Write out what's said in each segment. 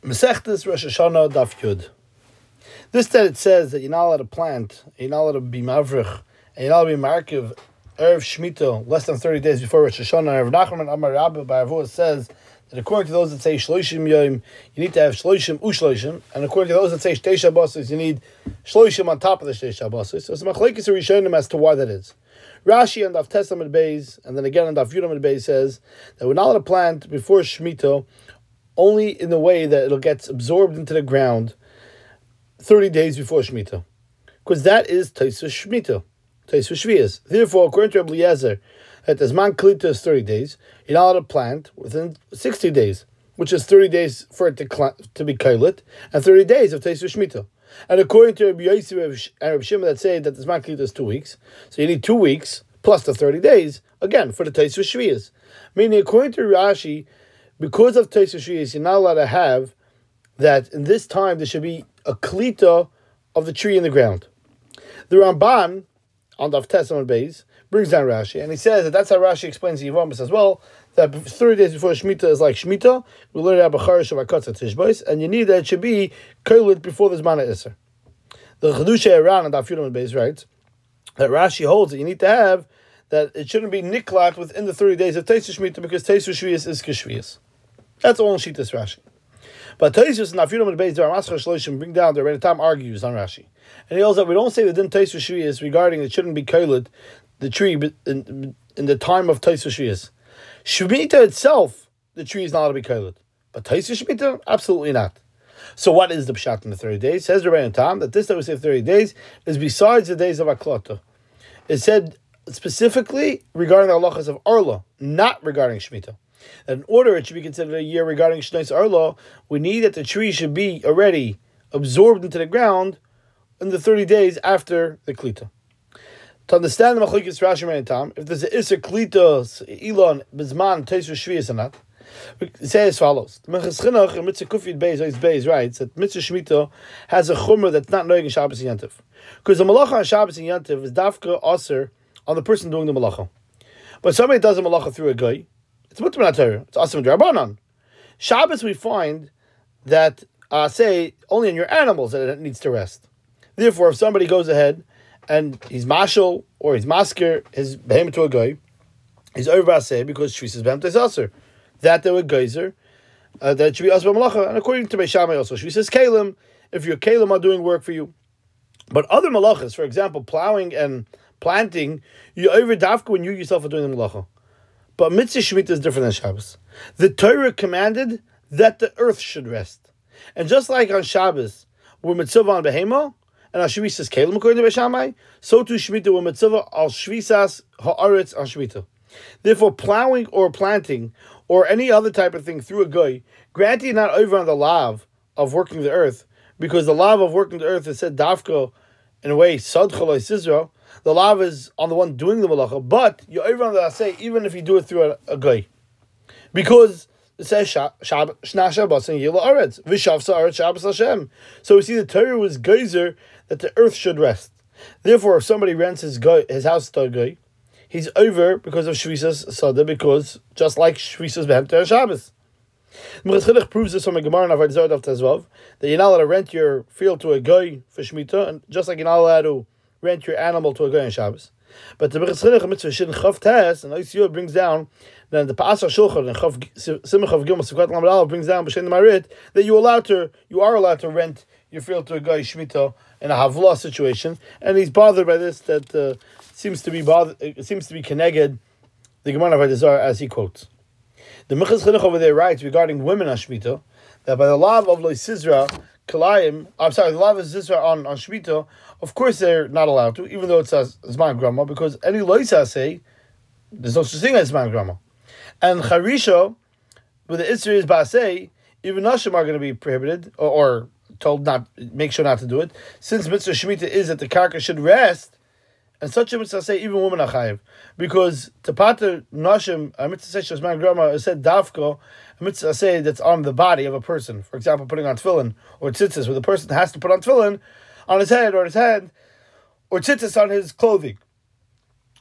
Mesechtes Rosh Hashanah Daf Yud. This that it says that you're not allowed to plant, you're not allowed to be mavrich, and you're not allowed to be markiv erev shmita less than thirty days before Rosh Hashanah. Rav Nachman Amar Rabba by says that according to those that say shloishim yom, you need to have shloishim ushloishim, and according to those that say shtei shabbosos, you need shloishim on top of the shtei shabbosos. So it's machlekes rishonim as to why that is. Rashi and Daf Testament Beis, and then again on Daf Yudam Beis says that we're not allowed to plant before Shemitah only in the way that it'll get absorbed into the ground 30 days before Shemitah. Because that is Taisa Shemitah, Taisa Shvias. Therefore, according to Eliezer, that as man klita is 30 days, you're not allowed to plant within 60 days, which is 30 days for it to, to be kailit, and 30 days of Taisa Shemitah. And according to Rabbi Yosef and Rabbi Shimon that say that the Zman Klita is two weeks, so you need two weeks plus the 30 days, again, for the Taisa Shvias. Meaning, according to Rashi, because of Shvias, you're not allowed to have that in this time there should be a klita of the tree in the ground. The Ramban, on the Testament base, brings down Rashi, and he says that that's how Rashi explains the Yivamis as well, that 30 days before Shemitah is like Shemitah, we learn about Bacharish of Akatza Tishbois, and you need that it should be Kolit before the Zmana Isser. The Chiddushei HaRan and Daf base writes that Rashi holds that you need to have that it shouldn't be niklat within the 30 days of Teisah Shemitah because Teisah Shvias is Kishvias. That's all in Shittas Rashi. But Taisus and Afirim and Beis Ramascha Shloshim bring down the Rebbe Tam argues on Rashi, and he that we don't say that din Taisus Shvias regarding it shouldn't be koiled the tree in, in the time of Taisus Shvias. Shemitah itself, the tree is not to be koiled, but Taisus Shemitah, absolutely not. So what is the pshat in the thirty days? Says the Rebbe Tam that this that we say thirty days is besides the days of Aklata. It said specifically regarding the halachas of Arla, not regarding Shemitah. In order it should be considered a year regarding Shneis Arla, we need that the tree should be already absorbed into the ground in the 30 days after the Klita. To understand the Machlekes Rashi and Tam, if there's an Isser Klita, Elon, Bizman, Teisra Shviyas or not, we say as follows. The Minchas Chinuch in Mitzvah Kufid Beis, Beis writes that Mitzvah Shemitah has a chumrah that's not knowing in Shabbos and Yantiv. Because the malacha on Shabbos and Yantiv is dafka aser on the person doing the malacha. But somebody does a malacha through a guy, it's mutter Torah. It's asim drabanan. Shabbos we find that uh, say only in your animals that it needs to rest. Therefore, if somebody goes ahead and he's mashal or he's masker his behemoth to a guy, he's over say because behemoth is aser. That they were geyser. Uh, that should be asba malacha. And according to Beis Shammai also, she says kalim. If your kalim are doing work for you, but other malachas, for example, plowing and planting, you over dafka when you yourself are doing the malacha. But mitzvah shemitah is different than Shabbos. The Torah commanded that the earth should rest, and just like on Shabbos, we're mitzvah on behema, and our shvisas kelim according to Beis Shammai, so too shemitah we're mitzvah al shvisas haaretz on shemitah. Therefore, plowing or planting or any other type of thing through a guy, granted not over on the lav of working the earth, because the lav of working the earth is said dafko in a way sad Israel the lav is on the one doing the malacha, but you over the say even if you do it through a, a guy, because it says shna shabbos and yila aretz v'shavsa aretz shabbos Hashem. So we see the Torah was geyser that the earth should rest. Therefore, if somebody rents his guy, his house to a guy, he's over because of shvisas sada because just like shvisas behemter Shabbos. Mechazchidich proves this from a Gemara in Avodah of Tezvav that you're not allowed to rent your field to a guy for shmita, and just like you're not allowed to rent your animal to a guy on Shabbos. But the Minchas Chinuch mitzvah Shin Chav Tes and Oisiyot brings down then the Pe'as HaShulchan and Chav Simach of Gimel Sukkot Lamed brings down B'Shem Marit that you allowed to you are allowed to rent your field to a guy shmita in a havla situation, and he's bothered by this that uh, seems to be bothered. Seems to be connected the Gemara of Hadizar as he quotes. The Minchas Chinuch over there writes regarding women on that by the law of Lo Sizra Kalayim, I'm sorry, the law of Zizra on, on Shemitah, of course they're not allowed to, even though it says Zman Grama, because any Loisa say, there's no such thing as Zman Grama. And Charisha, with the Isra is Basei, even Nashim are going to be prohibited, or, or, told not, make sure not to do it, since Mitzvah Shemitah is that the karka should rest, and such a mitzvah say even women are chayiv. Because to pater nashim, a mitzvah say shazman grama, said davko, a mitzvah say that's on the body of a person. For example, putting on tefillin or tzitzis, where the person has to put on tefillin on his head or his hand, or tzitzis on his clothing.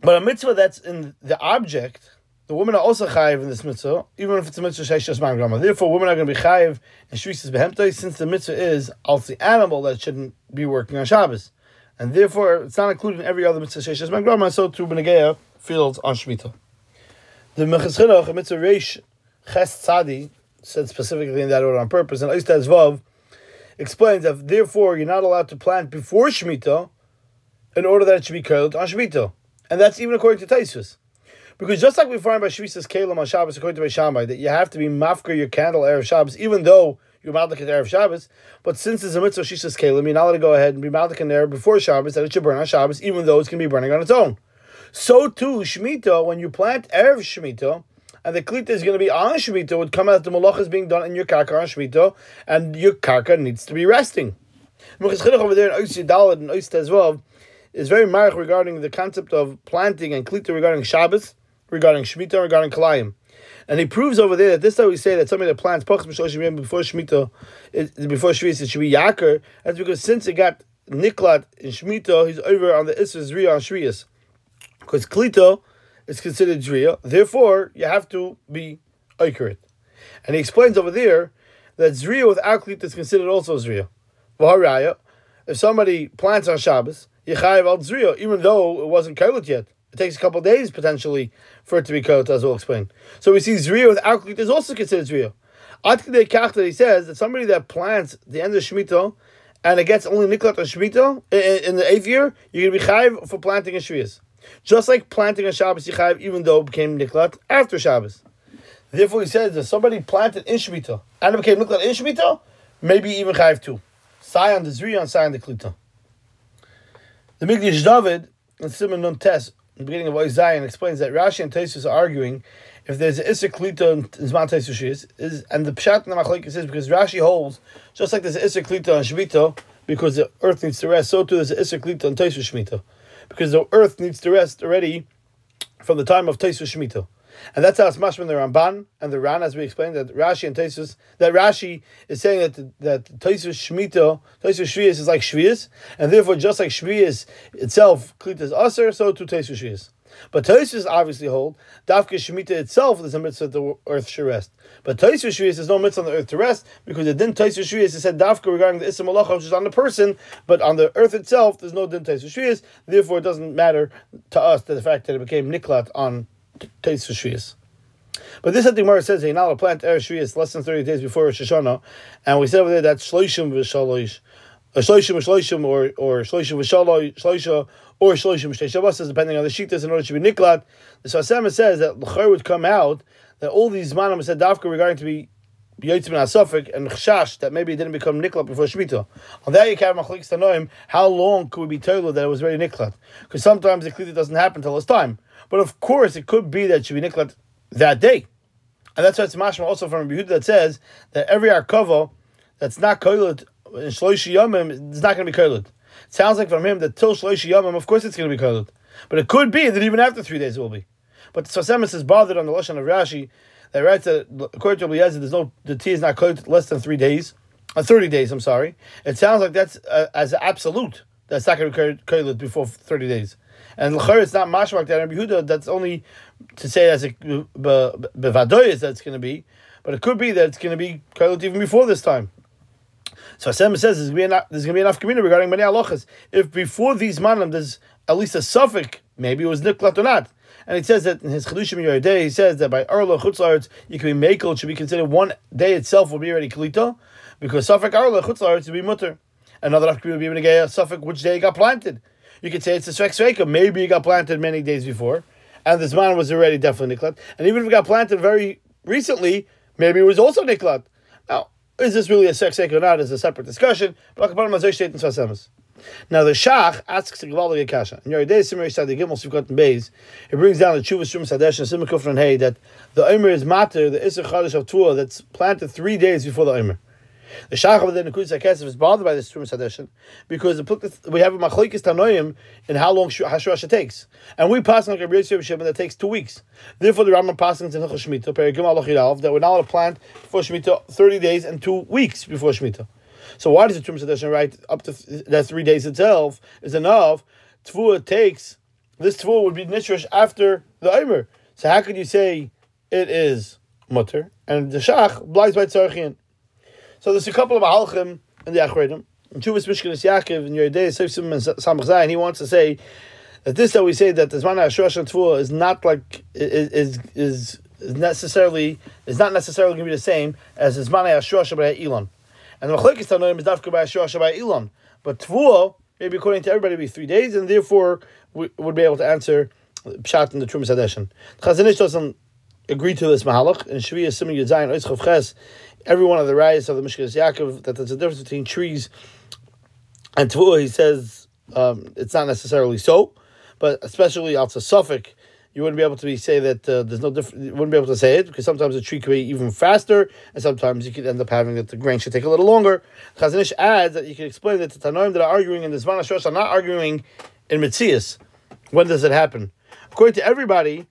But a mitzvah that's in the object, the women are also chayiv in this mitzvah, even if it's a mitzvah sheish man grama. Therefore, women are going to be chayiv and shvisas behemtoi, since the mitzvah is also the animal that shouldn't be working on Shabbos, and therefore it's not included in every other mitzvah man grama. So too benegeya fields on shmita. The Minchas Chinuch, mitzvah reish ches tzadi, said specifically in that order on purpose, and Oistaz Vav explains that therefore you're not allowed to plant before shmita in order that it should be curled on shmita, and that's even according to Taisus. Because just like we find by Shvisas Kalim on Shabbos, according to Shammai, that you have to be mafker your candle Erev Shabbos, even though you're Malik at Erev Shabbos, but since it's a mitzvah she says, Kalim, you're not allowed to go ahead and be Malik there before Shabbos, that it should burn on Shabbos, even though it's going to be burning on its own. So too, Shemitah, when you plant Erev Shemitah, and the klita is going to be on Shemitah, would come out the malach is being done in your karka on Shemitah, and your karka needs to be resting. over there in Oisi Dalit and Oisi as well is very mark regarding the concept of planting and klita regarding Shabbos regarding Shemitah, regarding Kalayim. And he proves over there that this time we say that somebody that plants Pachas B'Shoshim before Shemitah, before Shvius, it should be Yaker. That's because since it got Niklat in Shemitah, he's over on the Isra Zriya on Shvius. Because Klito is considered Zriya, therefore you have to be accurate. And he explains over there that Zriya without Klito is considered also Zriya. If somebody plants on Shabbos, Yechayev al Zriya, even though it wasn't Kailat yet. It takes a couple days potentially for it to be coat, as we'll explain. So we see Zriya with alcohol is also considered Zriya. Ad Kach that he says that somebody that plants the end of Shemitah and it gets only Niklat on Shemitah in, the eighth year, you're going to be Chayiv for planting a Shviyas. Just like planting a Shabbos, you even though it became Niklat after Shabbos. Therefore, he says that somebody planted in Shemitah and it became Niklat in Shemitah, maybe even Chayiv too. Sion the Zriya and Sion the Klita. The Mikdash David and Simon Nun Tes the beginning of Zion explains that Rashi and Taisus are arguing if there's an Issa Klita in Zman Taisus is, is, and the Pshat in the Machlekes is because Rashi holds, just like there's an Issa Klita on Shvita, because the earth needs to rest, so too there's an Issa Klita on Taisus Shmita, because the earth needs to rest already from the time of Taisus Shmita. And that's how it's mashman the Ramban and the Ran, as we explained, that Rashi and Taisus, that Rashi is saying that that Taisus Shemitah, Taisus Shvius is like Shvius, and therefore just like Shvius itself, Klitas Aser, so too Taisus Shvius. But Taisus obviously hold Dafka Shemitah itself is a mitzvah that the earth should rest. But Taisus Shvius is no mitzvah on the earth to rest because it didn't Taisus Shvius. It said Dafka regarding the Issa Malacha, which is on the person, but on the earth itself, there's no din Taisus Shvius. Therefore, it doesn't matter to us that the fact that it became Niklat on taste for Shvius. But this, I think, Mara says, you're to plant Erev Shvius less than 30 days before Rosh Hashanah. And we said over there that Shloishim v'shalosh, uh, Shloishim v'shloishim, or, or Shloishim v'shalosh, Shloisha, or Shloishim v'shtei depending on the Shitas, in order to be Niklat. The Sfas Emes says that L'char would come out, that all these manim said Dafka regarding to be Yotzim Asafik and Chashash that maybe it didn't become Niklat before Shemitah. On that you can have Machlik Tanoim, how long could we be told that it was already Niklat? Because sometimes the Klita doesn't happen until it's time. But of course, it could be that should be niklat that day. And that's why it's mashma also from Yehuda that says that every arkava that's not koilet in shloishi yomim is not going to be koilet. It sounds like from him that till shloishi yomim, of course it's going to be koilet. But it could be that even after three days it will be. But Sfas Emes is bothered on the lashon of Rashi that writes that according to Eliezer, there's no the tea is not koilet less than three days, uh, thirty days. I'm sorry. It sounds like that's uh, as absolute. That's not going to be koilet before thirty days. And l'chor it's not mashmak that Rabbi Yehuda. That's only to say as a bevadoyis that it's going to be, but it could be that it's going to be kailut even before this time. So Hashem says there's going to be enough community regarding many halachas. If before these manim there's at least a suffix, maybe it was niklat or not. And he says that in his Chedushim day, he says that by Arla Chutzlaritz, you can be Mekel, it should be considered one day itself will be already Kalita, because Suffolk Arla Chutzlaritz will be Mutter. Another Afkir will be able to get a Suffolk which day got planted. You could say it's a Svek Sveka. Maybe it got planted many days before, and this man was already definitely Niklat. And even if it got planted very recently, maybe it was also Niklat. Now, is this really a Svek Sveka or not is a separate discussion, Now, the Shach asks the Gavaldig Akasha. In Simmer said the Gimel Sivkot and Beis, it brings down the Chuvas Shum Sadesh and Simmer Kufran Hay that the Omer is matter, the Isser Chadash of Tua, that's planted three days before the Omer. The Shach of the Nekudos HaKesef is bothered by this Trumas Hadeshin because we have a Machlekes Tanoim in how long Hashurasha takes. And we pass on a Yosef Shimon that takes two weeks. Therefore, the Rambam passes in Hilchot Shemitah, Perigim that we're not allowed to plant before Shemitah 30 days and two weeks before Shemitah. So why does the Trumas Hadeshin write up to that three days itself is enough? Tvua takes, this Tvua would be Nishrash after the Omer. So how could you say it is mutter and the shach blies by tzarchian? So there's a couple of ahalchim in the achredim. In Chuvas Mishkenos Yaakov in Yeridei Sifsim and Samach Zayin, he wants to say that this that we say that the Zman HaShosh and Tvua is not like is is is necessarily is not necessarily going to be the same as the Zman HaShosh by Elon. And the Machlekes Tanoim is Dafka by HaShosh by Elon. But Tvua, maybe according to everybody, be three days, and therefore we would be able to answer Pshat in the Trumas Hadeshin. Chazon Ish doesn't agree to this Mahalach. In Shviya Simon Yudzayin Oitzchav Ches, every one of the rayas of the Mishkenos Yaakov, that there's a difference between trees and Tvua, he says um, it's not necessarily so, but especially out of Suffolk, you wouldn't be able to be, say that uh, there's no difference. You wouldn't be able to say it because sometimes a tree could be even faster, and sometimes you could end up having that the grain should take a little longer. Chazon Ish adds that you can explain that the Tanoim that are arguing in the Zman are not arguing in Mitzias. When does it happen? According to everybody,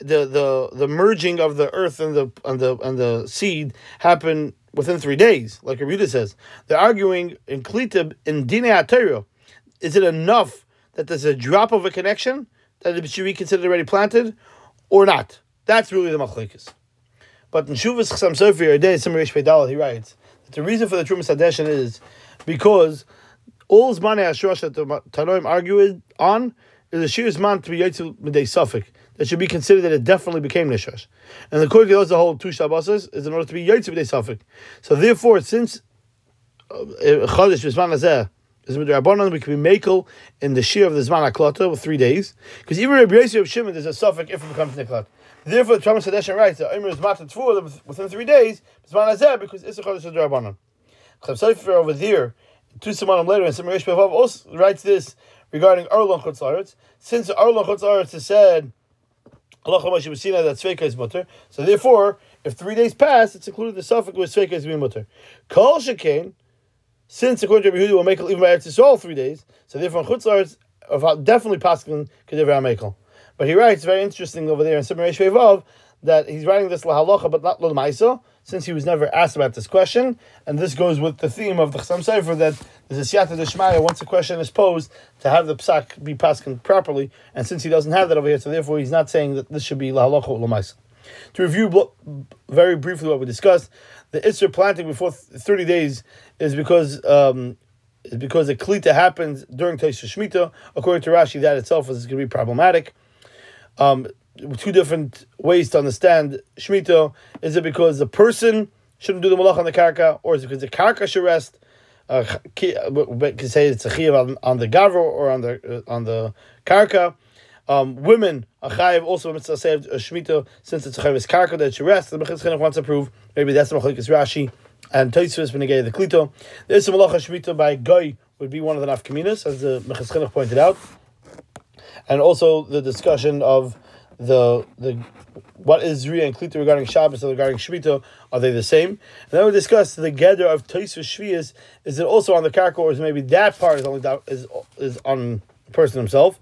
the the the merging of the earth and the and the and the seed happen within three days, like Rabbi says. They're arguing in Klitib in Dine Is it enough that there's a drop of a connection that it should be considered already planted, or not? That's really the machlekes. But in Shuvas Chasam Sofer Yerdei Simrish he writes that the reason for the Trumas Hadeshin is because all Zmane Ashrosh that the Tanoim argue on is a Shir man to be Yotzel Midei Suffolk that should be considered that it definitely became Nishash. And according to those, the whole two Shabbos is in order to be Yotzel Midei Suffolk. So therefore, since uh, Chodesh Zman Hazeh is with Rabbanon, we can be makel in the Shir of the Zman HaKlata with three days. Because even Rabbi Yosef of Shimon, there's a Suffolk if it becomes Niklat. Therefore, the Trumas Hadeshin writes that Omer is matat for within three days, Zman Hazeh, because it's a Chodesh of Rabbanon. Chav over there, two Simonim later, and Samarish Bevav also writes this regarding Arlon Chutz Since Arlon Chutz is said, So therefore, if three days pass, it's included the suffix with Sveika is being mutter. Kol Shekain, since according to Rabbi Yehuda, will make even by Eretz all three days. So therefore, Chutz definitely passing Kedever HaMekel. But he writes very interesting over there in Simon Vevav that he's writing this lahalacha but not l'maisa, since he was never asked about this question, and this goes with the theme of the Chassam Sofer that there's a siyata deshmaya once a question is posed to have the psak be paskin properly, and since he doesn't have that over here, so therefore he's not saying that this should be lahalacha or l'maisa. To review very briefly what we discussed, the Isser planting before 30 days is because um, is because the klita happens during Taisha Shemitah. According to Rashi, that itself is going to be problematic. Um, two different ways to understand Shemitah. Is it because the person shouldn't do the malach on the karka, or is it because the karka should rest? Uh, can say it's a chiyav on, on the gavro or on the uh, on the karka. Um, women a chayiv also mitzvah saved a shemitah since it's a chayiv karka that should rest. The mechitz wants to prove maybe that's the machlekes Rashi and Tosfos when the klito. The a malacha shemitah by goy would be one of the nafkaminas, as the mechitz pointed out, and also the discussion of the the what is Zriya and Klita regarding Shabbos and regarding Shemitah, are they the same? And then we discussed the gather of Toisus Shvias, is it also on the karka or is maybe that part is only is, is on the person himself?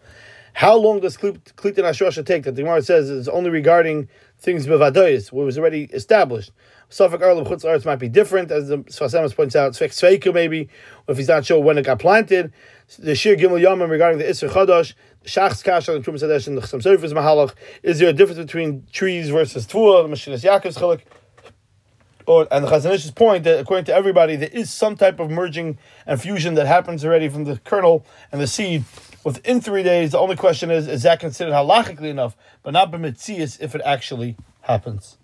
How long does Klita and Ashosha take? That the Gemara says is only regarding things bevadoyis, what was already established. Suffolk Earl of Chutz Arts might be different, as the Sfas Emes points out. Sveika maybe, if he's not sure when it got planted. The Shir Gimel Yamim regarding the Isser Chadash, Shach's Kasha and Trumas Hadesh and the Sofer's Mahalach. Is there a difference between trees versus Tvua, the Mishkenos Yaakov's Chalik? Or, and the Chazon Ish's point that according to everybody, there is some type of merging and fusion that happens already from the kernel and the seed within three days. The only question is, is that considered halachically enough, but not b'mitzias if it actually happens?